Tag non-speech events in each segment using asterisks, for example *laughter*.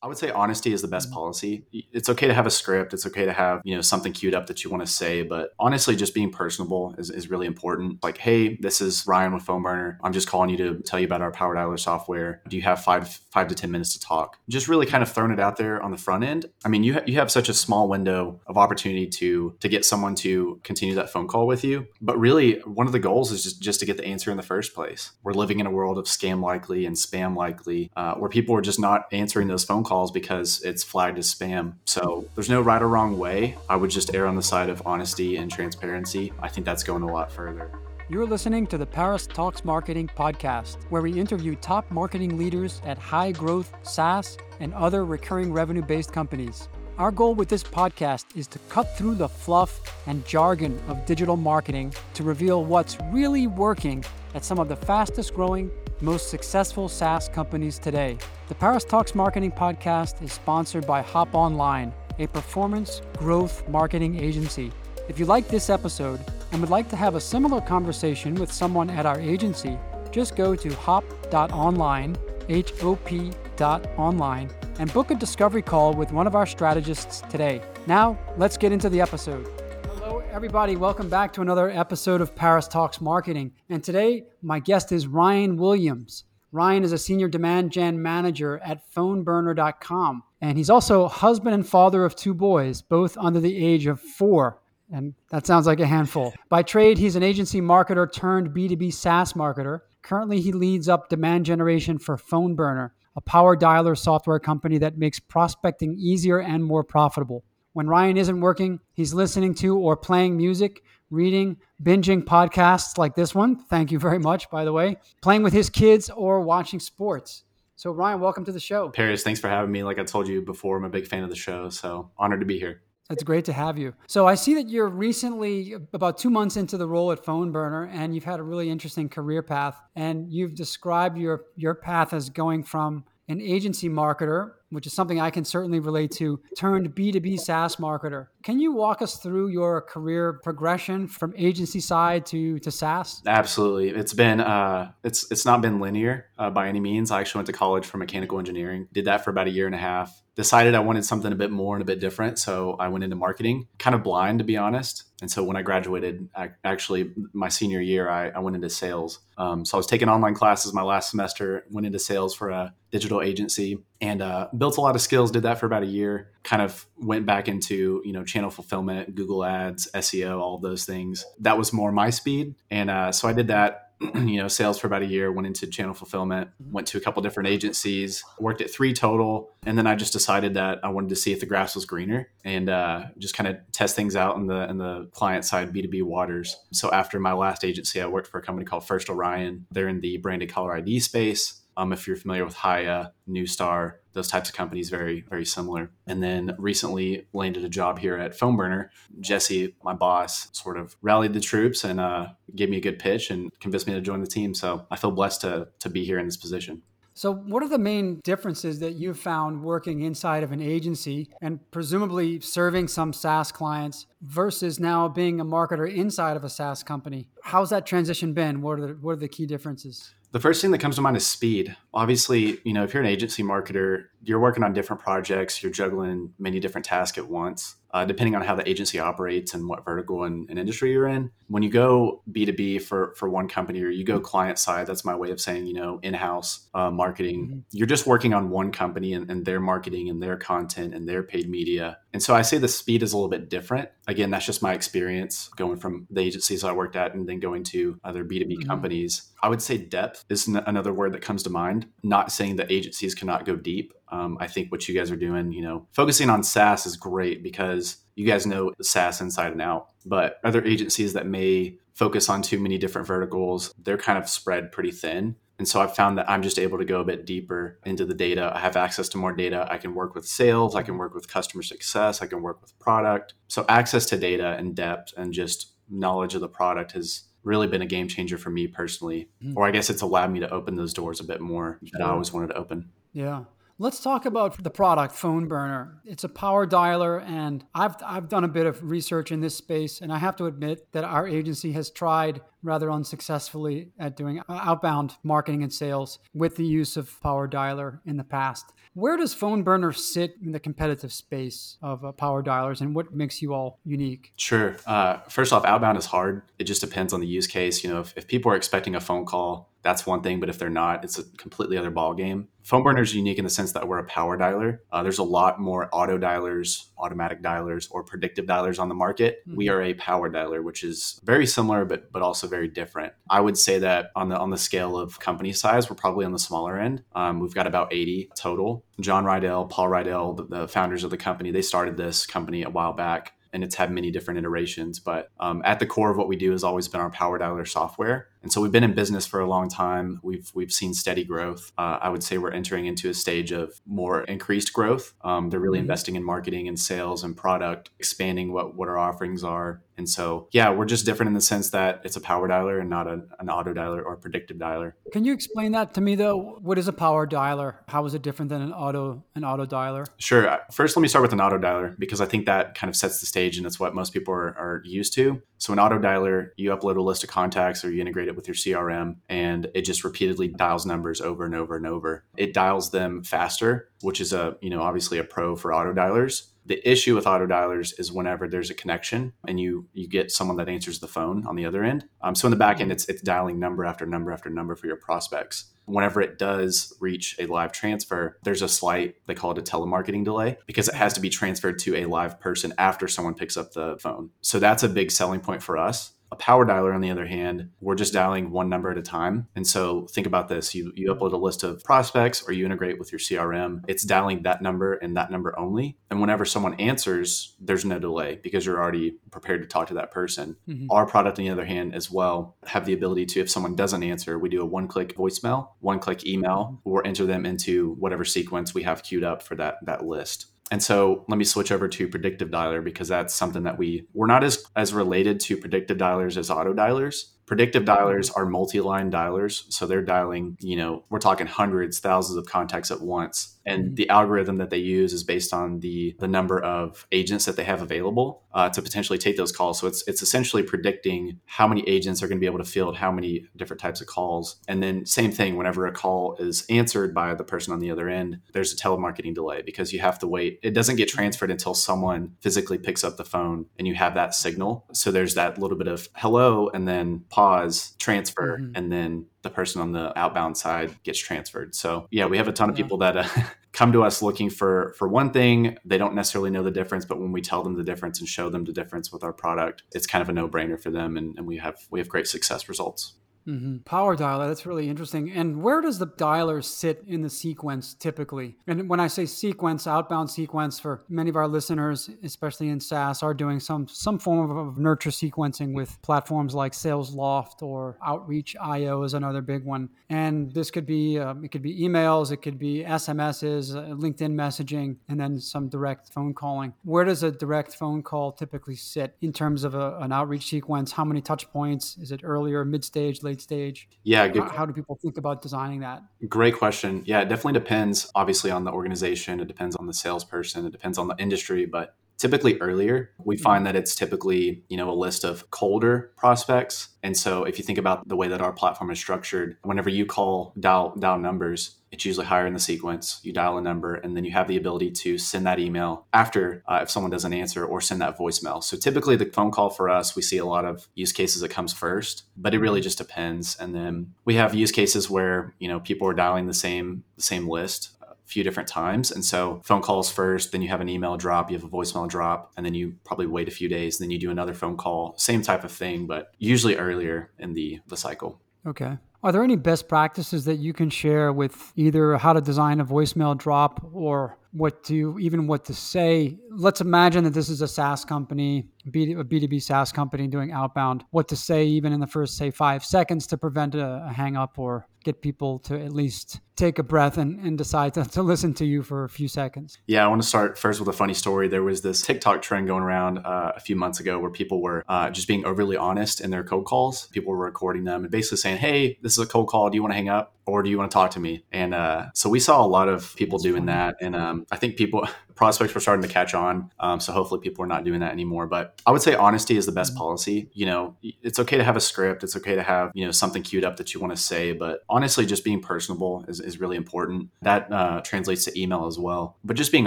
I would say honesty is the best policy. It's okay to have a script. It's okay to have, you know, something queued up that you want to say, but honestly, just being personable is, is really important. Like, hey, this is Ryan with Phone Burner. I'm just calling you to tell you about our Power Dialer software. Do you have five five to ten minutes to talk? Just really kind of throwing it out there on the front end. I mean, you ha- you have such a small window of opportunity to to get someone to continue that phone call with you, but really one of the goals is just just to get the answer in the first place. We're living in a world of scam likely and spam likely, uh, where people are just not answering those phone calls because it's flagged as spam. So there's no right or wrong way. I would just err on the side of honesty and transparency. I think that's going a lot further. You're listening to the Paris Talks Marketing podcast, where we interview top marketing leaders at high growth SaaS and other recurring revenue based companies. Our goal with this podcast is to cut through the fluff and jargon of digital marketing to reveal what's really working at some of the fastest growing most successful SaaS companies today. The Paris Talks Marketing Podcast is sponsored by Hop Online, a performance growth marketing agency. If you like this episode and would like to have a similar conversation with someone at our agency, just go to hop.online, H O P dot online, and book a discovery call with one of our strategists today. Now, let's get into the episode Hello, everybody. Welcome back to another episode of Paris Talks Marketing. And today, my guest is Ryan Williams. Ryan is a senior demand gen manager at phoneburner.com. And he's also husband and father of two boys, both under the age of four. And that sounds like a handful. By trade, he's an agency marketer turned B2B SaaS marketer. Currently, he leads up demand generation for PhoneBurner, a power dialer software company that makes prospecting easier and more profitable. When Ryan isn't working, he's listening to or playing music, reading, binging podcasts like this one. Thank you very much, by the way. Playing with his kids or watching sports. So, Ryan, welcome to the show. Paris, thanks for having me. Like I told you before, I'm a big fan of the show. So, honored to be here. It's great to have you. So I see that you're recently about two months into the role at Phone Burner, and you've had a really interesting career path. And you've described your your path as going from an agency marketer, which is something I can certainly relate to, turned B2B SaaS marketer. Can you walk us through your career progression from agency side to, to SaaS? Absolutely. It's been, uh, it's, it's not been linear uh, by any means. I actually went to college for mechanical engineering, did that for about a year and a half decided I wanted something a bit more and a bit different. So I went into marketing, kind of blind, to be honest. And so when I graduated, I, actually my senior year, I, I went into sales. Um, so I was taking online classes my last semester, went into sales for a digital agency, and uh, built a lot of skills. Did that for about a year. Kind of went back into you know channel fulfillment, Google Ads, SEO, all those things. That was more my speed, and uh, so I did that *clears throat* you know sales for about a year went into channel fulfillment went to a couple different agencies worked at three total and then i just decided that i wanted to see if the grass was greener and uh, just kind of test things out in the in the client side b2b waters so after my last agency i worked for a company called first orion they're in the branded caller id space um, if you're familiar with Hiya, Neustar, those types of companies, very, very similar. And then recently landed a job here at PhoneBurner. Jesse, my boss, sort of rallied the troops and uh, gave me a good pitch and convinced me to join the team. So I feel blessed to, to be here in this position. So, what are the main differences that you've found working inside of an agency and presumably serving some SaaS clients versus now being a marketer inside of a SaaS company? How's that transition been? What are the, what are the key differences? The first thing that comes to mind is speed. Obviously, you know, if you're an agency marketer, you're working on different projects, you're juggling many different tasks at once, uh, depending on how the agency operates and what vertical and, and, industry you're in. When you go B2B for, for one company or you go client side, that's my way of saying, you know, in house uh, marketing, mm-hmm. you're just working on one company and, and their marketing and their content and their paid media. And so I say the speed is a little bit different. Again, that's just my experience going from the agencies I worked at and then going to other B2B mm-hmm. companies. I would say depth is another word that comes to mind. Not saying that agencies cannot go deep, um, I think what you guys are doing, you know, focusing on SaaS is great because you guys know SaaS inside and out. But other agencies that may focus on too many different verticals, they're kind of spread pretty thin. And so I've found that I'm just able to go a bit deeper into the data. I have access to more data. I can work with sales. I can work with customer success. I can work with product. So access to data and depth and just knowledge of the product has really been a game changer for me personally. Mm. Or I guess it's allowed me to open those doors a bit more that I always wanted to open. Yeah. Let's talk about the product, Phone Burner. It's a power dialer, and I've, I've done a bit of research in this space, and I have to admit that our agency has tried rather unsuccessfully at doing outbound marketing and sales with the use of Power Dialer in the past. Where does Phone Burner sit in the competitive space of uh, Power Dialers and what makes you all unique? Sure. Uh, first off, outbound is hard. It just depends on the use case. You know, if, if people are expecting a phone call, that's one thing. But if they're not, it's a completely other ball game. Phone burner is unique in the sense that we're a power dialer. Uh, there's a lot more auto dialers, automatic dialers, or predictive dialers on the market. Mm-hmm. We are a power dialer, which is very similar, but but also very different. I would say that on the on the scale of company size, we're probably on the smaller end. Um, we've got about 80 total. John Rydell, Paul Rydell, the, the founders of the company, they started this company a while back and it's had many different iterations. But um, at the core of what we do has always been our Power Dialer software. And so we've been in business for a long time. We've we've seen steady growth. Uh, I would say we're entering into a stage of more increased growth. Um, they're really mm-hmm. investing in marketing and sales and product, expanding what what our offerings are. And so, yeah, we're just different in the sense that it's a power dialer and not a, an auto dialer or predictive dialer. Can you explain that to me though? What is a power dialer? How is it different than an auto an auto dialer? Sure. First, let me start with an auto dialer because I think that kind of sets the stage and it's what most people are, are used to. So, an auto dialer, you upload a list of contacts or you integrate it with your CRM and it just repeatedly dials numbers over and over and over. It dials them faster, which is a, you know, obviously a pro for auto dialers the issue with auto dialers is whenever there's a connection and you you get someone that answers the phone on the other end. Um, so in the back end, it's it's dialing number after number after number for your prospects. Whenever it does reach a live transfer, there's a slight they call it a telemarketing delay because it has to be transferred to a live person after someone picks up the phone. So that's a big selling point for us a power dialer, on the other hand, we're just dialing one number at a time. And so think about this you, you upload a list of prospects or you integrate with your CRM, it's dialing that number and that number only. And whenever someone answers, there's no delay because you're already prepared to talk to that person. Mm-hmm. Our product, on the other hand, as well, have the ability to, if someone doesn't answer, we do a one click voicemail, one click email, or enter them into whatever sequence we have queued up for that, that list. And so let me switch over to predictive dialer because that's something that we we're not as as related to predictive dialers as auto dialers. Predictive dialers mm-hmm. are multi-line dialers, so they're dialing, you know, we're talking hundreds, thousands of contacts at once. And mm-hmm. the algorithm that they use is based on the the number of agents that they have available uh, to potentially take those calls. So it's it's essentially predicting how many agents are going to be able to field how many different types of calls. And then same thing, whenever a call is answered by the person on the other end, there's a telemarketing delay because you have to wait. It doesn't get transferred until someone physically picks up the phone and you have that signal. So there's that little bit of hello and then pause, transfer, mm-hmm. and then the person on the outbound side gets transferred. So yeah, we have a ton of people that uh, *laughs* come to us looking for for one thing. They don't necessarily know the difference, but when we tell them the difference and show them the difference with our product, it's kind of a no brainer for them, and, and we have we have great success results. Mm-hmm. Power dialer, that's really interesting. And where does the dialer sit in the sequence typically? And when I say sequence, outbound sequence, for many of our listeners, especially in SaaS, are doing some some form of, of nurture sequencing with platforms like Salesloft or Outreach IO is another big one. And this could be um, it could be emails, it could be SMSs, uh, LinkedIn messaging, and then some direct phone calling. Where does a direct phone call typically sit in terms of a, an outreach sequence? How many touch points? Is it earlier, mid stage, late stage? Yeah, good. How, how, do people think about designing that? Great question. Yeah, it definitely depends, obviously, on the organization. It depends on the salesperson. It depends on the industry. But typically earlier we mm-hmm. find that it's typically you know a list of colder prospects. And so if you think about the way that our platform is structured whenever you call dial dial numbers it's usually higher in the sequence. You dial a number and then you have the ability to send that email after uh, if someone doesn't answer or send that voicemail. So typically the phone call for us we see a lot of use cases that comes first but it really mm-hmm. just depends. And then we have use cases where you know people are dialing the same the same list few different times. And so phone calls first, then you have an email drop, you have a voicemail drop, and then you probably wait a few days, then you do another phone call. Same type of thing, but usually earlier in the the cycle. Okay. Are there any best practices that you can share with either how to design a voicemail drop or what to even what to say? Let's imagine that this is a SaaS company, a B2B SaaS company doing outbound. What to say even in the first say 5 seconds to prevent a, a hang up or get people to at least take a breath and, and decide to, to listen to you for a few seconds. Yeah, I want to start first with a funny story. There was this TikTok trend going around uh, a few months ago where people were uh, just being overly honest in their cold calls. People were recording them and basically saying, Hey, this is a cold call. Do you want to hang up? Or do you want to talk to me? And uh, so we saw a lot of people That's doing funny. that. And um, I think people, *laughs* prospects were starting to catch on. Um, so hopefully people are not doing that anymore. But I would say honesty is the best mm-hmm. policy. You know, it's okay to have a script. It's okay to have, you know, something queued up that you want to say. But honestly, just being personable is, is really important. That uh, translates to email as well. But just being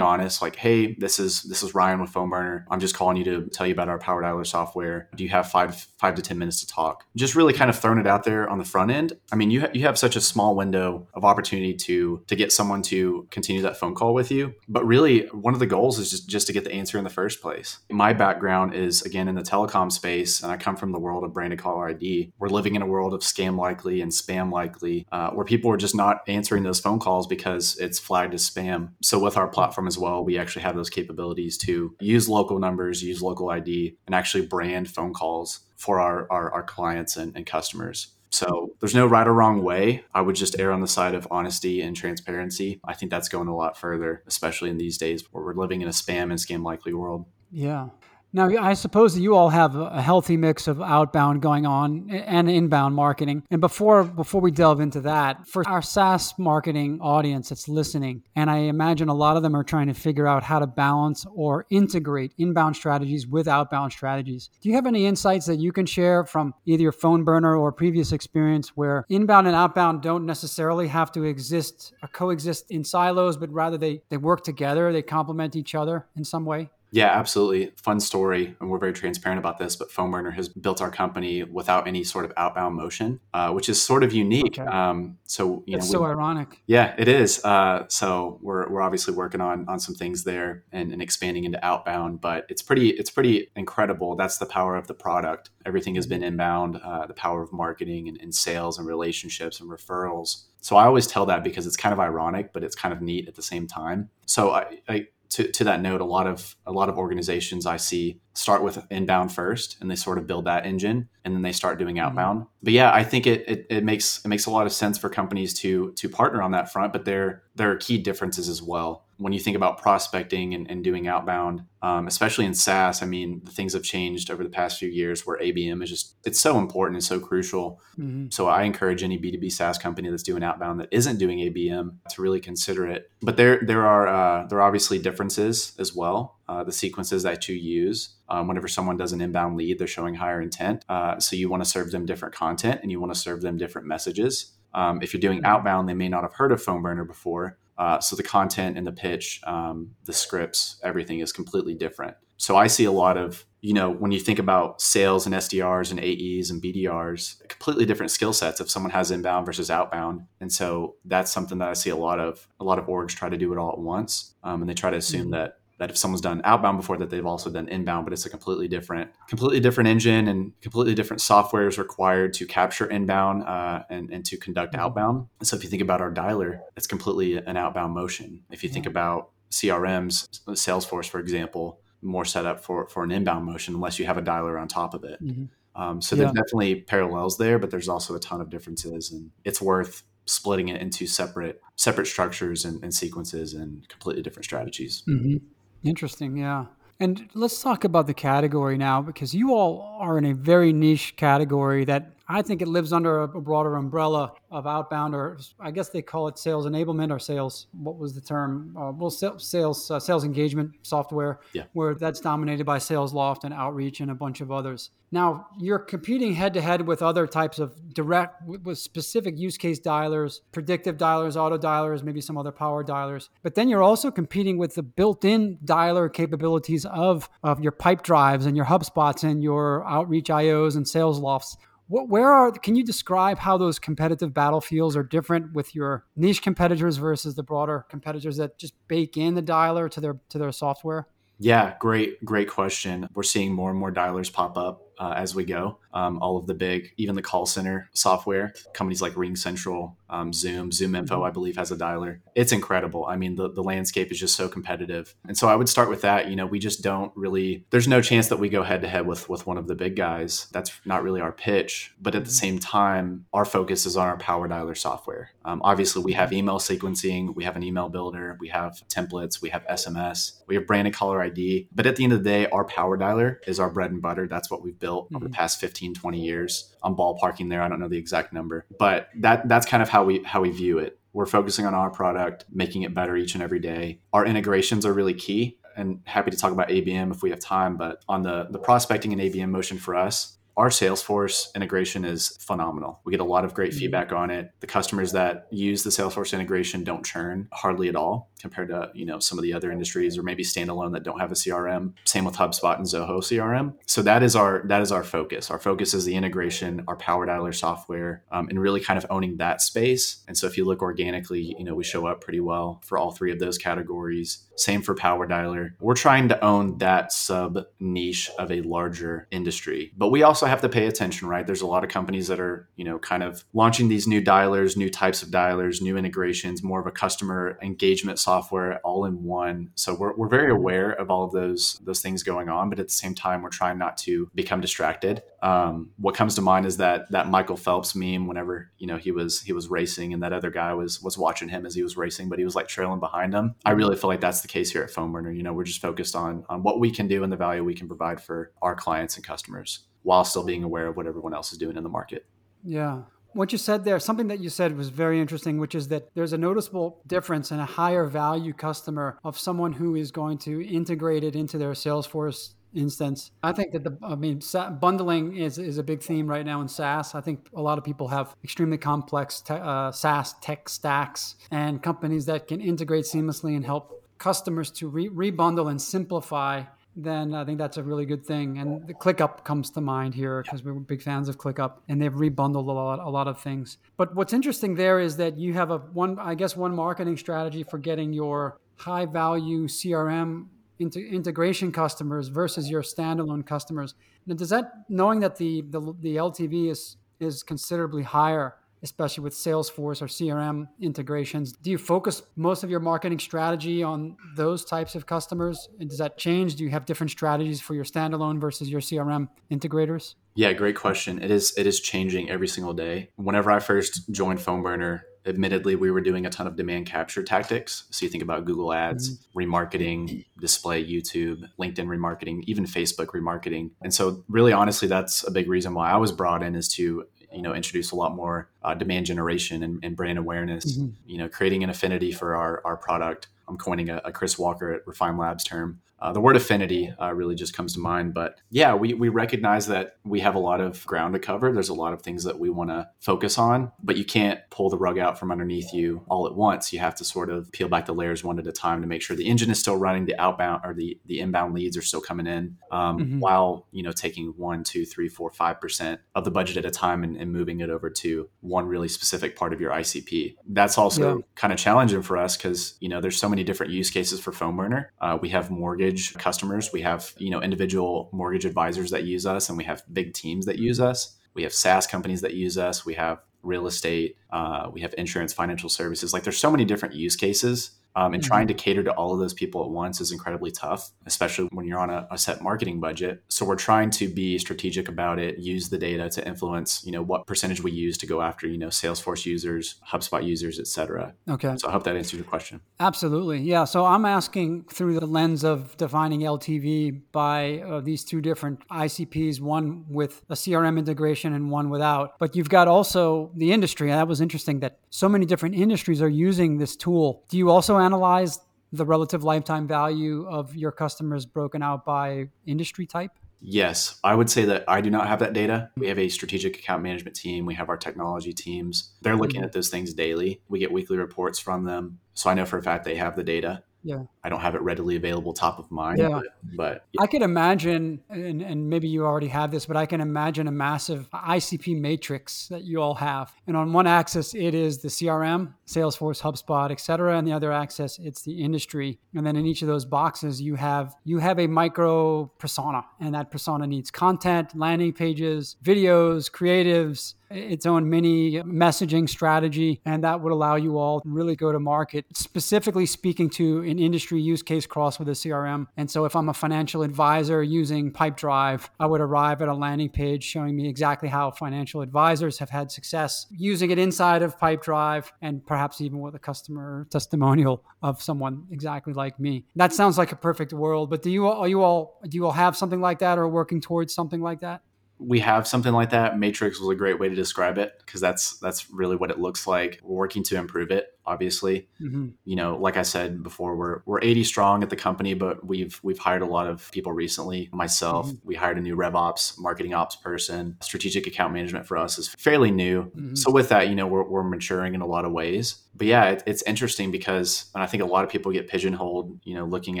honest, like, hey, this is this is Ryan with PhoneBurner. I'm just calling you to tell you about our Power Dialer software. Do you have five five to ten minutes to talk? Just really kind of throwing it out there on the front end. I mean, you ha- you have such a small window of opportunity to to get someone to continue that phone call with you. But really, one of the goals is just just to get the answer in the first place. My background is again in the telecom space, and I come from the world of branded caller ID. We're living in a world of scam likely and spam likely, uh, where people are just not answering those phone calls because it's flagged as spam. So with our platform as well, we actually have those capabilities to use local numbers, use local ID, and actually brand phone calls for our, our, our clients and, and customers. So there's no right or wrong way. I would just err on the side of honesty and transparency. I think that's going a lot further, especially in these days where we're living in a spam and scam likely world. Yeah. Now, I suppose that you all have a healthy mix of outbound going on and inbound marketing. And before before we delve into that, for our SaaS marketing audience that's listening, and I imagine a lot of them are trying to figure out how to balance or integrate inbound strategies with outbound strategies. Do you have any insights that you can share from either your PhoneBurner or previous experience where inbound and outbound don't necessarily have to exist or coexist in silos, but rather they, they work together, they complement each other in some way? Yeah, absolutely. Fun story. And we're very transparent about this, but PhoneBurner has built our company without any sort of outbound motion, uh, which is sort of unique. Okay. Um, so, you it's know, so ironic. Yeah, it is. Uh, so we're, we're obviously working on, on some things there and, and expanding into outbound, but it's pretty, it's pretty incredible. That's the power of the product. Everything has been inbound, uh, the power of marketing and, and sales and relationships and referrals. So I always tell that because it's kind of ironic, but it's kind of neat at the same time. So I, I to, to that note, a lot of a lot of organizations I see start with inbound first and they sort of build that engine and then they start doing mm-hmm. outbound. But yeah, I think it, it, it makes it makes a lot of sense for companies to to partner on that front, but there there are key differences as well when you think about prospecting and, and doing outbound, um, especially in SaaS, I mean, the things have changed over the past few years where ABM is just, it's so important and so crucial. Mm-hmm. So I encourage any B2B SaaS company that's doing outbound that isn't doing ABM to really consider it. But there, there are, uh, there are obviously differences as well. Uh, the sequences that you use. Um, whenever someone does an inbound lead, they're showing higher intent. Uh, so you want to serve them different content and you want to serve them different messages. Um, if you're doing mm-hmm. outbound, they may not have heard of Phone Burner before. Uh, so the content and the pitch, um, the scripts, everything is completely different. So I see a lot of, you know, when you think about sales and SDRs and AEs and BDRs, completely different skill sets if someone has inbound versus outbound. And so that's something that I see a lot of. A lot of orgs try to do it all at once, um, and they try to assume mm-hmm. that that if someone's done outbound before that they've also done inbound but it's a completely different completely different engine and completely different software is required to capture inbound uh, and, and to conduct mm-hmm. outbound so if you think about our dialer it's completely an outbound motion if you think about crms salesforce for example more set up for for an inbound motion unless you have a dialer on top of it mm-hmm. um, so yeah. there's definitely parallels there but there's also a ton of differences and it's worth splitting it into separate separate structures and, and sequences and completely different strategies mm-hmm. Interesting, yeah. And let's talk about the category now because you all are in a very niche category that I think it lives under a broader umbrella of outbound, or I guess they call it sales enablement or sales. What was the term? Uh, well, sales uh, sales engagement software, yeah. where that's dominated by SalesLoft and Outreach and a bunch of others. Now you're competing head to head with other types of direct, with specific use case dialers, predictive dialers, auto dialers, maybe some other power dialers. But then you're also competing with the built-in dialer capabilities of of your Pipedrives and your HubSpots and your Outreach IOs and SalesLofts what, where are can you describe how those competitive battlefields are different with your niche competitors versus the broader competitors that just bake in the dialer to their to their software? Yeah, great, great question. We're seeing more and more dialers pop up uh, as we go. Um, all of the big, even the call center software companies like RingCentral, um, Zoom, Zoom Info, mm-hmm. I believe, has a dialer. It's incredible. I mean, the, the landscape is just so competitive. And so I would start with that. You know, we just don't really, there's no chance that we go head to head with with one of the big guys. That's not really our pitch. But at the mm-hmm. same time, our focus is on our Power Dialer software. Um, obviously, we have email sequencing, we have an email builder, we have templates, we have SMS, we have branded caller ID. But at the end of the day, our Power Dialer is our bread and butter. That's what we've built over the mm-hmm. past 15, 20 years. I'm ballparking there. I don't know the exact number, but that that's kind of how we how we view it. We're focusing on our product, making it better each and every day. Our integrations are really key and happy to talk about ABM if we have time. But on the the prospecting and ABM motion for us, our Salesforce integration is phenomenal. We get a lot of great mm-hmm. feedback on it. The customers that use the Salesforce integration don't churn hardly at all compared to you know some of the other industries or maybe standalone that don't have a CRM. Same with HubSpot and Zoho CRM. So that is our that is our focus. Our focus is the integration, our Power Dialer software, um, and really kind of owning that space. And so if you look organically, you know we show up pretty well for all three of those categories. Same for Power Dialer. We're trying to own that sub niche of a larger industry, but we also have to pay attention, right? There's a lot of companies that are you know kind of launching these new dialers, new types of dialers, new integrations, more of a customer engagement software all in one. So we're, we're very aware of all of those those things going on, but at the same time, we're trying not to become distracted. Um, what comes to mind is that that Michael Phelps meme. Whenever you know he was he was racing, and that other guy was was watching him as he was racing, but he was like trailing behind him. I really feel like that's the case here at Phone PhoneBurner. You know, we're just focused on on what we can do and the value we can provide for our clients and customers, while still being aware of what everyone else is doing in the market. Yeah, what you said there, something that you said was very interesting, which is that there's a noticeable difference in a higher value customer of someone who is going to integrate it into their Salesforce instance. I think that the, I mean, bundling is, is a big theme right now in SaaS. I think a lot of people have extremely complex te- uh, SaaS tech stacks and companies that can integrate seamlessly and help customers to re- rebundle and simplify then I think that's a really good thing. And the ClickUp comes to mind here because we are big fans of ClickUp, and they've rebundled a lot, a lot of things. But what's interesting there is that you have a one, I guess, one marketing strategy for getting your high value CRM into integration customers versus your standalone customers. Now, does that knowing that the the, the LTV is is considerably higher? Especially with Salesforce or CRM integrations. Do you focus most of your marketing strategy on those types of customers? And does that change? Do you have different strategies for your standalone versus your CRM integrators? Yeah, great question. It is it is changing every single day. Whenever I first joined PhoneBurner, admittedly we were doing a ton of demand capture tactics so you think about google ads mm-hmm. remarketing display youtube linkedin remarketing even facebook remarketing and so really honestly that's a big reason why i was brought in is to you know introduce a lot more uh, demand generation and, and brand awareness mm-hmm. you know creating an affinity for our, our product i'm coining a, a chris walker at refine labs term uh, the word affinity uh, really just comes to mind. But yeah, we, we recognize that we have a lot of ground to cover. There's a lot of things that we want to focus on, but you can't pull the rug out from underneath you all at once. You have to sort of peel back the layers one at a time to make sure the engine is still running, the outbound or the, the inbound leads are still coming in, um, mm-hmm. while you know taking one, two, three, four, five percent of the budget at a time and, and, moving it over to one really specific part of your ICP. That's also yeah. kind of challenging for us because you know there's so many different use cases for PhoneBurner. Uh, we have mortgage mortgage customers. We have, you know, individual mortgage advisors that use us and we have big teams that use us. We have SaaS companies that use us. We have real estate. Uh, we have insurance, financial services. Like there's so many different use cases um, and mm-hmm. trying to cater to all of those people at once is incredibly tough, especially when you're on a, a, set marketing budget. So we're trying to be strategic about it, use the data to influence, you know, what percentage we use to go after, you know, Salesforce users, HubSpot users, et cetera. Okay. So I hope that answers your question. Absolutely. Yeah. So I'm asking through the lens of defining LTV by uh, these two different ICPs, one with a CRM integration and one without. But you've got also the industry. And that was interesting that so many different industries are using this tool. Do you also analyze the relative lifetime value of your customers broken out by industry type? Yes, I would say that I do not have that data. We have a strategic account management team, we have our technology teams. They're looking mm-hmm. at those things daily. We get weekly reports from them. So I know for a fact they have the data. Yeah. I don't have it readily available top of mind. Yeah. But, but yeah. I can imagine, and, and maybe you already have this, but I can imagine a massive ICP matrix that you all have. And on one axis, it is the CRM, Salesforce, HubSpot, et cetera. And the other axis, it's the industry. And then in each of those boxes, you have you have a micro persona. And that persona needs content, landing pages, videos, creatives, its own mini messaging strategy, and that would allow you all to really go to market, specifically speaking to an industry use case cross with a CRM. And so if I'm a financial advisor using Pipedrive, I would arrive at a landing page showing me exactly how financial advisors have had success using it inside of Pipedrive and perhaps even with a customer *laughs* testimonial of someone exactly like me. That sounds like a perfect world, but do you all, you all do you all have something like that or working towards something like that? we have something like that. Matrix was a great way to describe it because that's that's really what it looks like. We're working to improve it obviously. Mm-hmm. You know, like I said before, we're we're 80 strong at the company, but we've we've hired a lot of people recently. Myself, mm-hmm. we hired a new rev ops, marketing ops person. Strategic account management for us is fairly new. Mm-hmm. So with that, you know, we're, we're maturing in a lot of ways. But yeah, it, it's interesting because and I think a lot of people get pigeonholed, you know, looking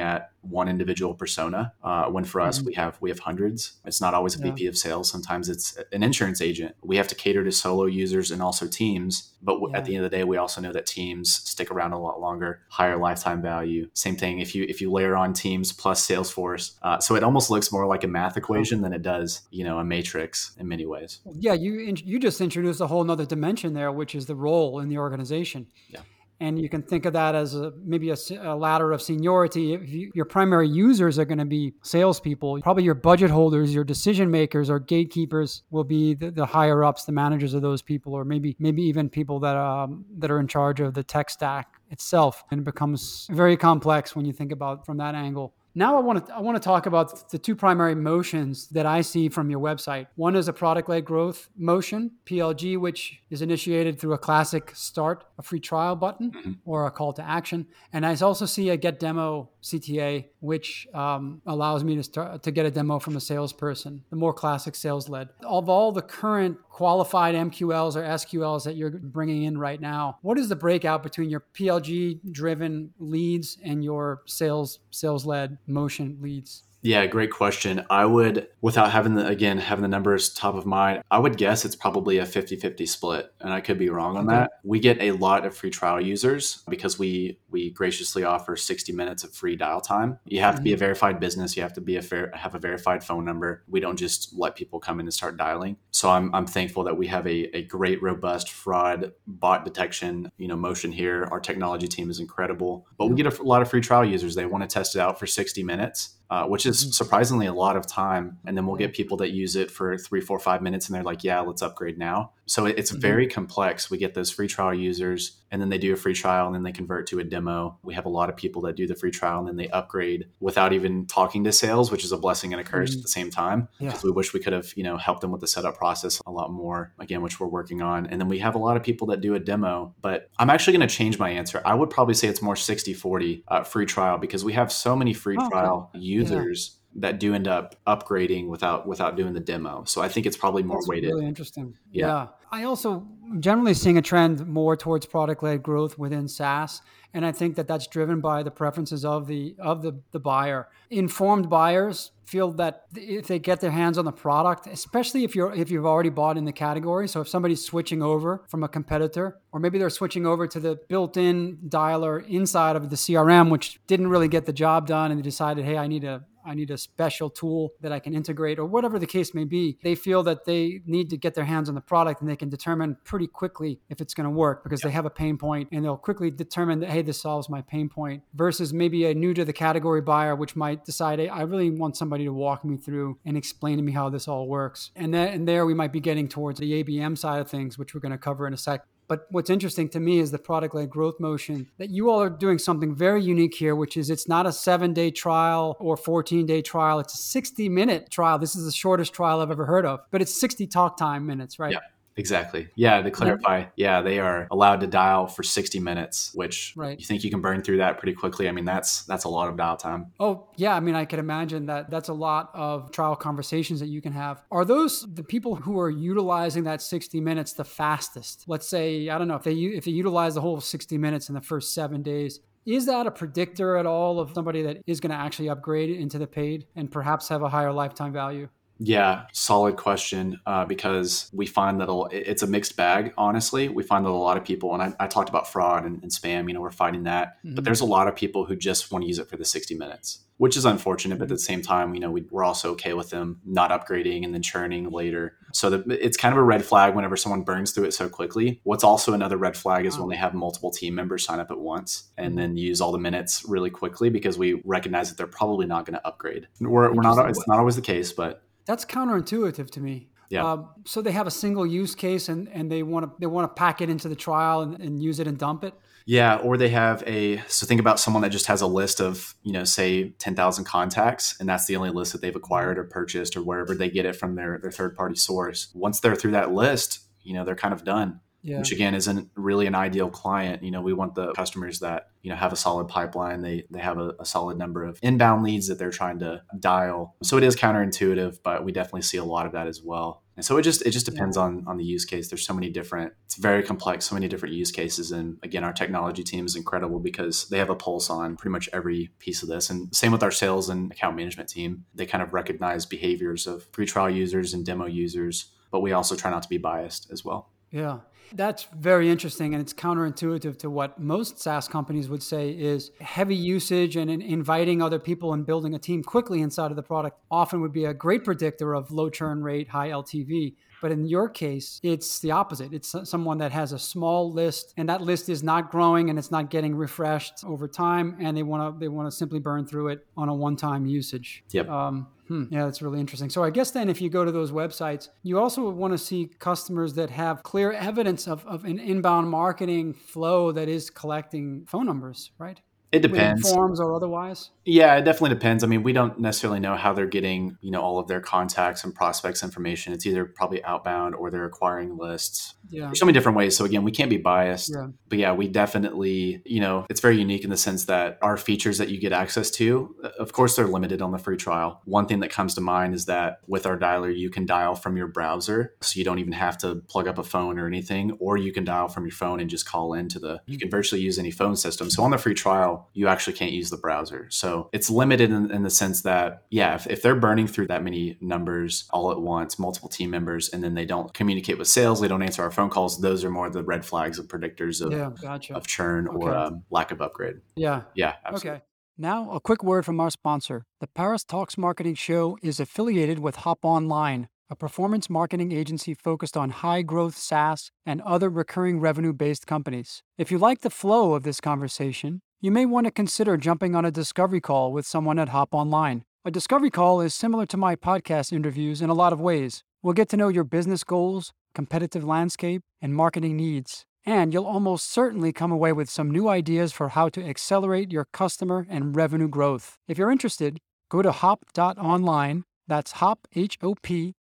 at one individual persona. Uh, when for us, mm-hmm. we have we have hundreds. It's not always a yeah. VP of sales. Sometimes it's an insurance agent. We have to cater to solo users and also teams. But yeah. at the end of the day, we also know that teams stick around a lot longer, higher lifetime value. Same thing if you if you layer on teams plus Salesforce. Uh, so it almost looks more like a math equation than it does, you know, a matrix in many ways. Yeah, you you just introduced a whole other dimension there, which is the role in the organization. Yeah and you can think of that as a, maybe a, a ladder of seniority. If you, your primary users are going to be salespeople, probably your budget holders, your decision makers, or gatekeepers will be the, the, higher ups, the managers of those people, or maybe maybe even people that um, that are in charge of the tech stack itself. And it becomes very complex when you think about from that angle. Now I want to I want to talk about the two primary motions that I see from your website. One is a product-led growth motion, PLG, which is initiated through a classic start, a free trial button, mm-hmm. or a call to action. And I also see a get demo CTA, which um, allows me to start to get a demo from a salesperson, the more classic sales led. Of all the current qualified MQLs or SQLs that you're bringing in right now, what is the breakout between your PLG driven leads and your sales sales led motion leads? Yeah, great question. I would, without having the, again, having the numbers top of mind, I would guess it's probably a 50 50 split. And I could be wrong on that. We get a lot of free trial users because we, we graciously offer 60 minutes of free dial time. You have mm-hmm. to be a mm-hmm. verified business. You have to be a fair, have a verified phone number. We don't just let people come in and start dialing. So I'm, I'm thankful that we have a, a great, robust fraud bot detection, you know, motion here. Our technology team is incredible, but we get a, a lot of free trial users. They want to test it out for 60 minutes uh, which is mm-hmm. surprisingly a lot of time. And then we'll get people that use it for three, four, five minutes, and they're like, "Yeah, let's upgrade now." So it's mm-hmm. very complex. We get those free trial users, and then they do a free trial, and then they convert to a demo. We have a lot of people that do the free trial, and then they upgrade without even talking to sales, which is a blessing and a curse mm-hmm. at the same time. Because yeah. we wish we could have, you know, helped them with the setup process a lot more. Again, which we're working on. And then we have a lot of people that do a demo. But I'm actually going to change my answer. I would probably say it's more 60-40 uh, free trial because we have so many free oh, trial okay. users. Yeah that do end up upgrading without without doing the demo. So I think it's probably more That's weighted. Really interesting. Yeah. yeah. I also generally seeing a trend more towards product led growth within SaaS, and I think that that's driven by the preferences of the of the the buyer. Informed buyers feel that if they get their hands on the product, especially if you're if you've already bought in the category, so if somebody's switching over from a competitor, or maybe they're switching over to the built-in dialer inside of the CRM, which didn't really get the job done, and they decided, hey, I need a I need a special tool that I can integrate, or whatever the case may be. They feel that they need to get their hands on the product and they can determine pretty quickly if it's going to work because yeah. they have a pain point and they'll quickly determine that, hey, this solves my pain point versus maybe a new to the category buyer, which might decide, hey, I really want somebody to walk me through and explain to me how this all works. And, then, and there we might be getting towards the ABM side of things, which we're going to cover in a sec. But what's interesting to me is the product led growth motion that you all are doing something very unique here, which is it's not a seven day trial or 14 day trial. It's a 60 minute trial. This is the shortest trial I've ever heard of, but it's 60 talk time minutes, right? Yeah. Exactly. Yeah, to clarify, yeah, they are allowed to dial for 60 minutes, which right. you think you can burn through that pretty quickly. I mean, that's that's a lot of dial time. Oh, yeah, I mean, I can imagine that that's a lot of trial conversations that you can have. Are those the people who are utilizing that 60 minutes the fastest? Let's say, I don't know, if they if they utilize the whole 60 minutes in the first 7 days, is that a predictor at all of somebody that is going to actually upgrade into the paid and perhaps have a higher lifetime value? Yeah, solid question. Uh, because we find that it's a mixed bag. Honestly, we find that a lot of people, and I, I talked about fraud and, and, spam. You know, we're fighting that, mm-hmm. but there's a lot of people who just want to use it for the 60 minutes which is unfortunate. But at the same time, you know, we, are also okay with them not upgrading and then churning later. So the, it's kind of a red flag whenever someone burns through it so quickly. What's also another red flag is when they have multiple team members sign up at once and mm-hmm. then use all the minutes really quickly because we recognize that they're probably not going to upgrade. We're, we're not. It's not always the case, but that's counterintuitive to me. Yeah. Um, so they have a single use case and, and they want to they want to pack it into the trial and, and use it and dump it. Yeah, or they have a so think about someone that just has a list of, you know, say 10,000 contacts and that's the only list that they've acquired or purchased or wherever they get it from their their third-party source. Once they're through that list, you know, they're kind of done. Yeah. Which again isn't really an ideal client. You know, we want the customers that, you know, have a solid pipeline. They they have a, a solid number of inbound leads that they're trying to dial. So it is counterintuitive, but we definitely see a lot of that as well. And so it just it just depends yeah. on on the use case. There's so many different. It's very complex. So many different use cases. And again, our technology team is incredible because they have a pulse on pretty much every piece of this. And same with our sales and account management team. They kind of recognize behaviors of free trial users and demo users, but we also try not to be biased as well. Yeah. That's very interesting, and it's counterintuitive to what most SaaS companies would say is heavy usage and inviting other people and building a team quickly inside of the product often would be a great predictor of low churn rate, high LTV. But in your case, it's the opposite. It's someone that has a small list and that list is not growing and it's not getting refreshed over time and they want to they want to simply burn through it on a one-time usage. Yep. Um, Hmm, yeah, that's really interesting. So I guess then if you go to those websites, you also want to see customers that have clear evidence of, of an inbound marketing flow that is collecting phone numbers, right? It depends. Forms or otherwise? Yeah, it definitely depends. I mean, we don't necessarily know how they're getting, you know, all of their contacts and prospects information. It's either probably outbound or they're acquiring lists. Yeah. There's so many different ways. So again, we can't be biased. Yeah. But yeah, we definitely, you know, it's very unique in the sense that our features that you get access to, uh, of course, they're limited on the free trial. One thing that comes to mind is that with our dialer, you can dial from your browser. So you don't even have to plug up a phone or anything, or you can dial from your phone and just call into the, you can virtually use any phone system. So on the free trial, you actually can't use the browser. So it's limited in, in the sense that, yeah, if, if, they're burning through that many numbers all at once, multiple team members, and then they don't communicate with sales, they don't answer our phone calls, those are more the red flags of predictors of, yeah, gotcha. of churn okay. or um, lack of upgrade. Yeah. Yeah. Absolutely. Okay. Now, a quick word from our sponsor. The Paris Talks Marketing Show is affiliated with Hop Online a performance marketing agency focused on high growth SaaS and other recurring revenue based companies. If you like the flow of this conversation, you may want to consider jumping on a discovery call with someone at Hop Online. A discovery call is similar to my podcast interviews in a lot of ways. We'll get to know your business goals, competitive landscape, and marketing needs. And you'll almost certainly come away with some new ideas for how to accelerate your customer and revenue growth. If you're interested, go to hop.online, that's hop, H O P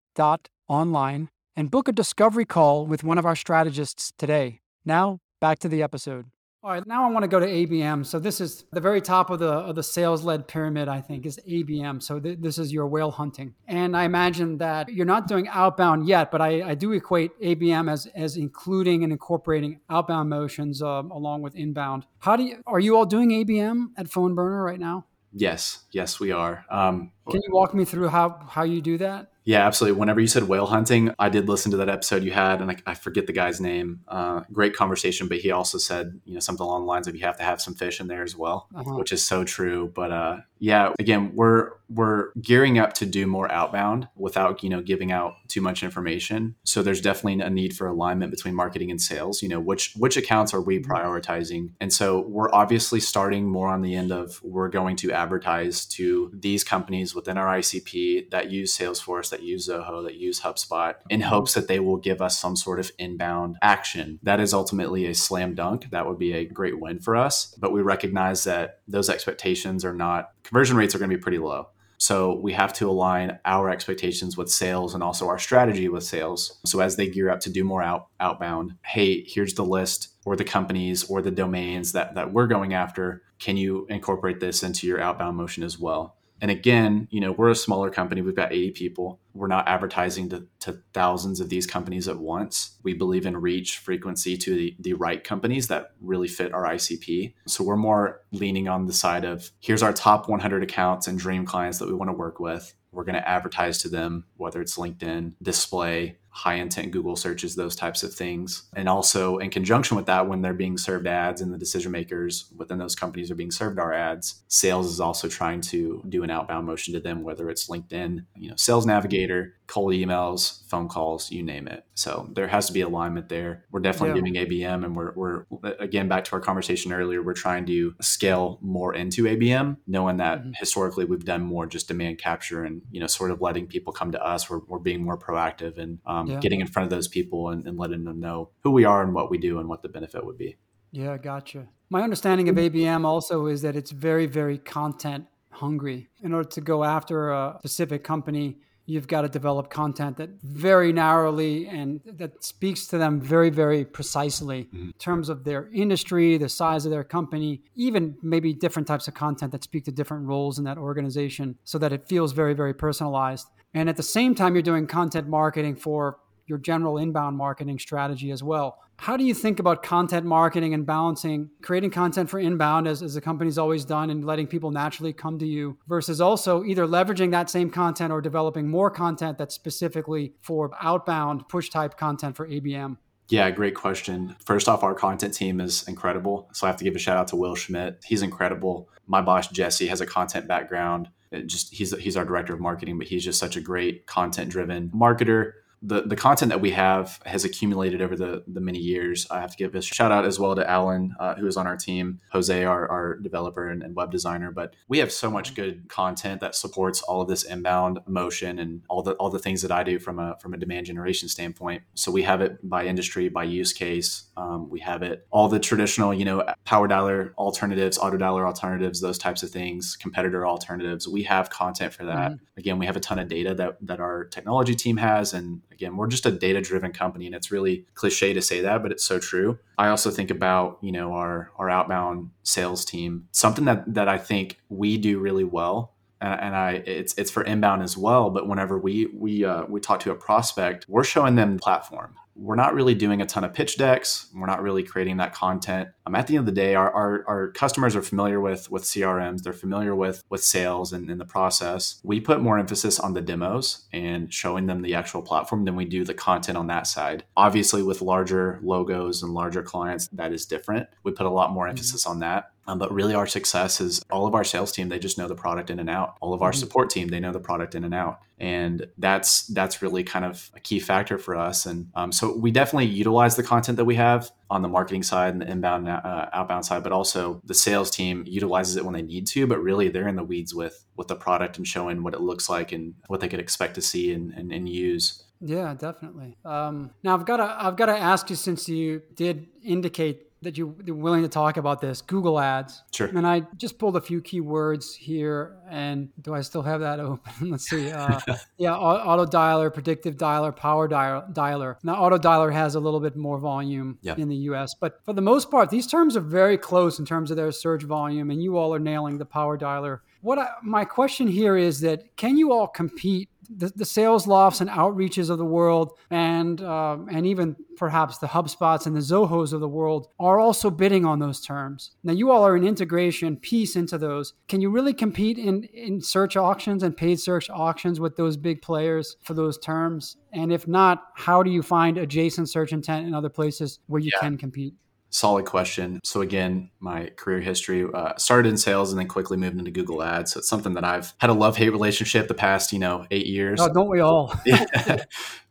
online and book a discovery call with one of our strategists today. Now, back to the episode. All right, now I want to go to ABM. So this is the very top of the of the sales led pyramid. I think is ABM. So th- this is your whale hunting, and I imagine that you're not doing outbound yet, but I, I do equate ABM as as including and incorporating outbound motions um, along with inbound. How do you are you all doing ABM at Phone Burner right now? Yes, yes, we are. Um, Can you walk me through how how you do that? Yeah, absolutely. Whenever you said whale hunting, I did listen to that episode you had, and I, I forget the guy's name. Uh, great conversation, but he also said, you know, something along the lines of you have to have some fish in there as well, uh-huh. which is so true. But uh, yeah, again, we're we're gearing up to do more outbound without you know giving out too much information. So there's definitely a need for alignment between marketing and sales. You know, which which accounts are we mm-hmm. prioritizing? And so we're obviously starting more on the end of we're going to advertise to these companies within our ICP that use Salesforce that use Zoho, that use HubSpot, in hopes that they will give us some sort of inbound action. That is ultimately a slam dunk. That would be a great win for us. But we recognize that those expectations are not, conversion rates are going to be pretty low. So we have to align our expectations with sales and also our strategy with sales. So as they gear up to do more out, outbound, hey, here's the list or the companies or the domains that, that we're going after. Can you incorporate this into your outbound motion as well? And again, you know, we're a smaller company. We've got 80 people. We're not advertising to, to thousands of these companies at once. We believe in reach frequency to the, the right companies that really fit our ICP. So we're more leaning on the side of here's our top 100 accounts and dream clients that we want to work with. We're going to advertise to them, whether it's LinkedIn, display, high intent Google searches, those types of things. And also, in conjunction with that, when they're being served ads and the decision makers within those companies are being served our ads, sales is also trying to do an outbound motion to them, whether it's LinkedIn, you know, Sales Navigator, cold emails, phone calls, you name it. So there has to be alignment there. We're definitely yeah. giving ABM, and we're, we're again back to our conversation earlier. We're trying to scale more into ABM, knowing that mm-hmm. historically we've done more just demand capture and you know sort of letting people come to us. We're, we're being more proactive and um, yeah. getting in front of those people and, and letting them know who we are and what we do and what the benefit would be. Yeah, gotcha. My understanding of ABM also is that it's very, very content hungry. In order to go after a specific company, you've got to develop content that very narrowly and that speaks to them very, very precisely mm-hmm. in terms of their industry, the size of their company, even maybe different types of content that speak to different roles in that organization so that it feels very, very personalized. And at the same time, you're doing content marketing for your general inbound marketing strategy as well. How do you think about content marketing and balancing creating content for inbound as, as the company's always done and letting people naturally come to you versus also either leveraging that same content or developing more content that's specifically for outbound push type content for ABM? Yeah, great question. First off, our content team is incredible. So I have to give a shout out to Will Schmidt. He's incredible. My boss, Jesse, has a content background it just he's he's our director of marketing, but he's just such a great content driven marketer the the content that we have has accumulated over the the many years. I have to give a shout out as well to Alan, uh, who is on our team, Jose, our, our developer and, and, web designer. But we have so much good content that supports all of this inbound motion and all the all the things that I do from a from a demand generation standpoint. So we have it by industry, by use case. Um, we have it all the traditional, you know, power dialer alternatives, auto dialer alternatives, those types of things, competitor alternatives. We have content for that. Mm-hmm. Again, we have a ton of data that that our technology team has and again we're just a data driven company and it's really cliche to say that but it's so true i also think about you know our our outbound sales team something that that i think we do really well and, I it's it's for inbound as well. But whenever we we uh, we talk to a prospect, we're showing them the platform we're not really doing a ton of pitch decks. We're not really creating that content. Um, at the end of the day, our, our, our, customers are familiar with with CRMs. They're familiar with with sales and, and the process. We put more emphasis on the demos and showing them the actual platform than we do the content on that side. Obviously, with larger logos and larger clients, that is different. We put a lot more mm-hmm. emphasis on that. Um, but really, our success is all of our sales team. They just know the product in and out. All of our mm-hmm. support team, they know the product in and out, and that's that's really kind of a key factor for us. And um, so we definitely utilize the content that we have on the marketing side and the inbound uh, outbound side, but also the sales team utilizes it when they need to. But really, they're in the weeds with with the product and showing what it looks like and what they could expect to see and, and, and use. Yeah, definitely. Um, now I've got to I've got to ask you since you did indicate that you, are willing to talk about this Google Ads. Sure. And I just pulled a few keywords here. And do I still have that *laughs* open? Let's see. Uh, *laughs* yeah, auto dialer, predictive dialer, power dialer. Now, auto dialer has a little bit more volume yeah. in the US, but for the most part, these terms are very close in terms of their search volume. And you all are nailing the power dialer. What I, my question here is that can you all compete the, the Saleslofts and outreaches of the world, and um, and even perhaps the HubSpots and the Zohos of the world are also bidding on those terms. Now, you all are an integration piece into those. Can you really compete in in search auctions and paid search auctions with those big players for those terms? And if not, how do you find adjacent search intent in other places where you yeah. can compete? Solid question. So again, my career history uh, started in sales and then quickly moved into Google Ads. So it's something that I've had a love hate relationship the past, you know, eight years. Oh, don't we all? *laughs* yeah.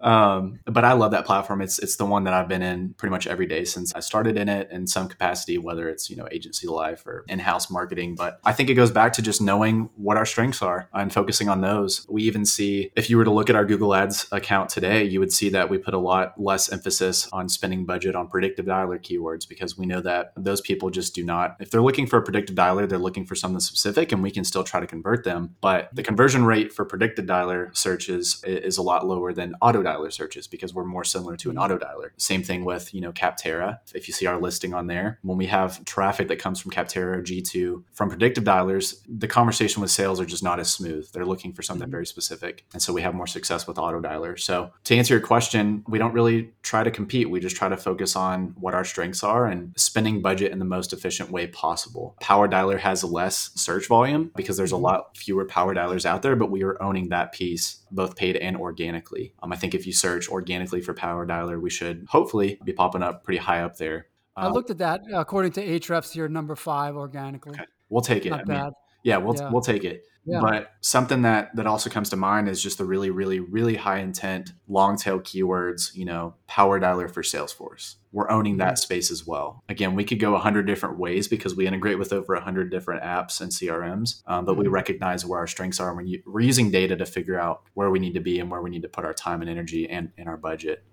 Um, but I love that platform. It's it's the one that I've been in pretty much every day since I started in it in some capacity, whether it's you know agency life or in-house marketing. But I think it goes back to just knowing what our strengths are and focusing on those. We even see if you were to look at our Google Ads account today, you would see that we put a lot less emphasis on spending budget on predictive dialer keywords because we know that those people just do not. If they're looking for a predictive dialer, they're looking for something specific, and we can still try to convert them. But the conversion rate for predictive dialer searches is a lot lower than auto dialer searches because we're more similar to an mm-hmm. auto dialer. Same thing with, you know, Capterra. If you see our listing on there, when we have traffic that comes from Capterra or G2 from predictive dialers, the conversation with sales are just not as smooth. They're looking for something mm-hmm. very specific. And so we have more success with auto dialer. So to answer your question, we don't really try to compete. We just try to focus on what our strengths are and spending budget in the most efficient way possible. Power Dialer has less search volume because there's a mm-hmm. lot fewer power dialers out there, but we are owning that piece both paid and organically. Um, I think if you search organically for Power Dialer, we should hopefully be popping up pretty high up there. Um, I looked at that. According to Ahrefs, you're number five organically. Okay. We'll take it. Not I bad. Mean, yeah, we'll yeah. we'll take it. Yeah. But something that that also comes to mind is just the really, really, really high intent, long tail keywords. You know, power dialer for Salesforce. We're owning that space as well. Again, we could go a hundred different ways because we integrate with over a hundred different apps and CRMs. Um, but mm-hmm. we recognize where our strengths are, and we're using data to figure out where we need to be and where we need to put our time and energy and, and our budget.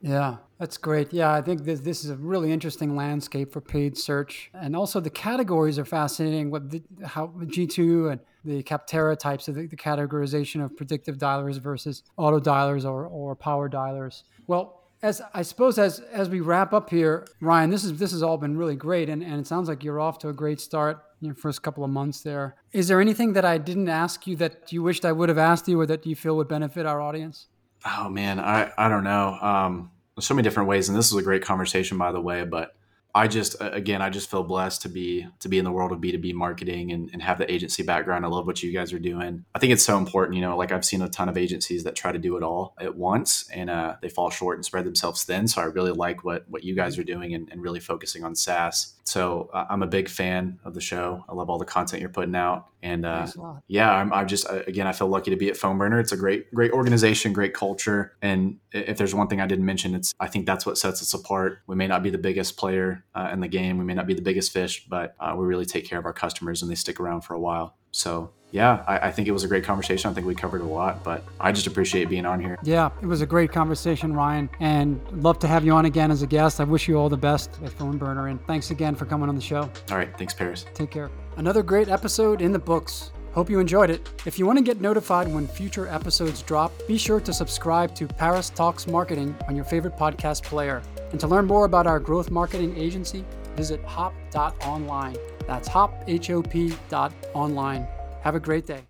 Yeah, that's great. Yeah, I think this, this is a really interesting landscape for paid search. And also the categories are fascinating. What the, how G2 and the Capterra types of the, the, categorization of predictive dialers versus auto dialers or, or power dialers. Well, as I suppose as as we wrap up here, Ryan, this is this has all been really great and, and it sounds like you're off to a great start in your first couple of months there. Is there anything that I didn't ask you that you wished I would have asked you or that you feel would benefit our audience? Oh man, I I don't know. Um, so many different ways, and this was a great conversation, by the way. But I just again I just feel blessed to be to be in the world of B2B marketing and, and have the agency background. I love what you guys are doing. I think it's so important, you know, like I've seen a ton of agencies that try to do it all at once and uh, they fall short and spread themselves thin. So I really like what what you guys are doing and, and really focusing on SaaS. So uh, I'm a big fan of the show. I love all the content you're putting out. And uh, yeah, I'm, I'm just again I feel lucky to be at PhoneBurner. It's a great great organization, great culture. And if there's one thing I didn't mention, it's I think that's what sets us apart. We may not be the biggest player uh, in the game. We may not be the biggest fish, but uh, we really take care of our customers and they stick around for a while. So yeah, I, I, think it was a great conversation. I think we covered a lot, but I just appreciate being on here. Yeah, it was a great conversation, Ryan, and love to have you on again as a guest. I wish you all the best at PhoneBurner, and thanks again for coming on the show. All right, thanks, Paris. Take care. Another great episode in the books. Hope you enjoyed it. If you want to get notified when future episodes drop, be sure to subscribe to Paris Talks Marketing on your favorite podcast player. And to learn more about our growth marketing agency, visit hop.online. That's hop, H O P dot online. Have a great day.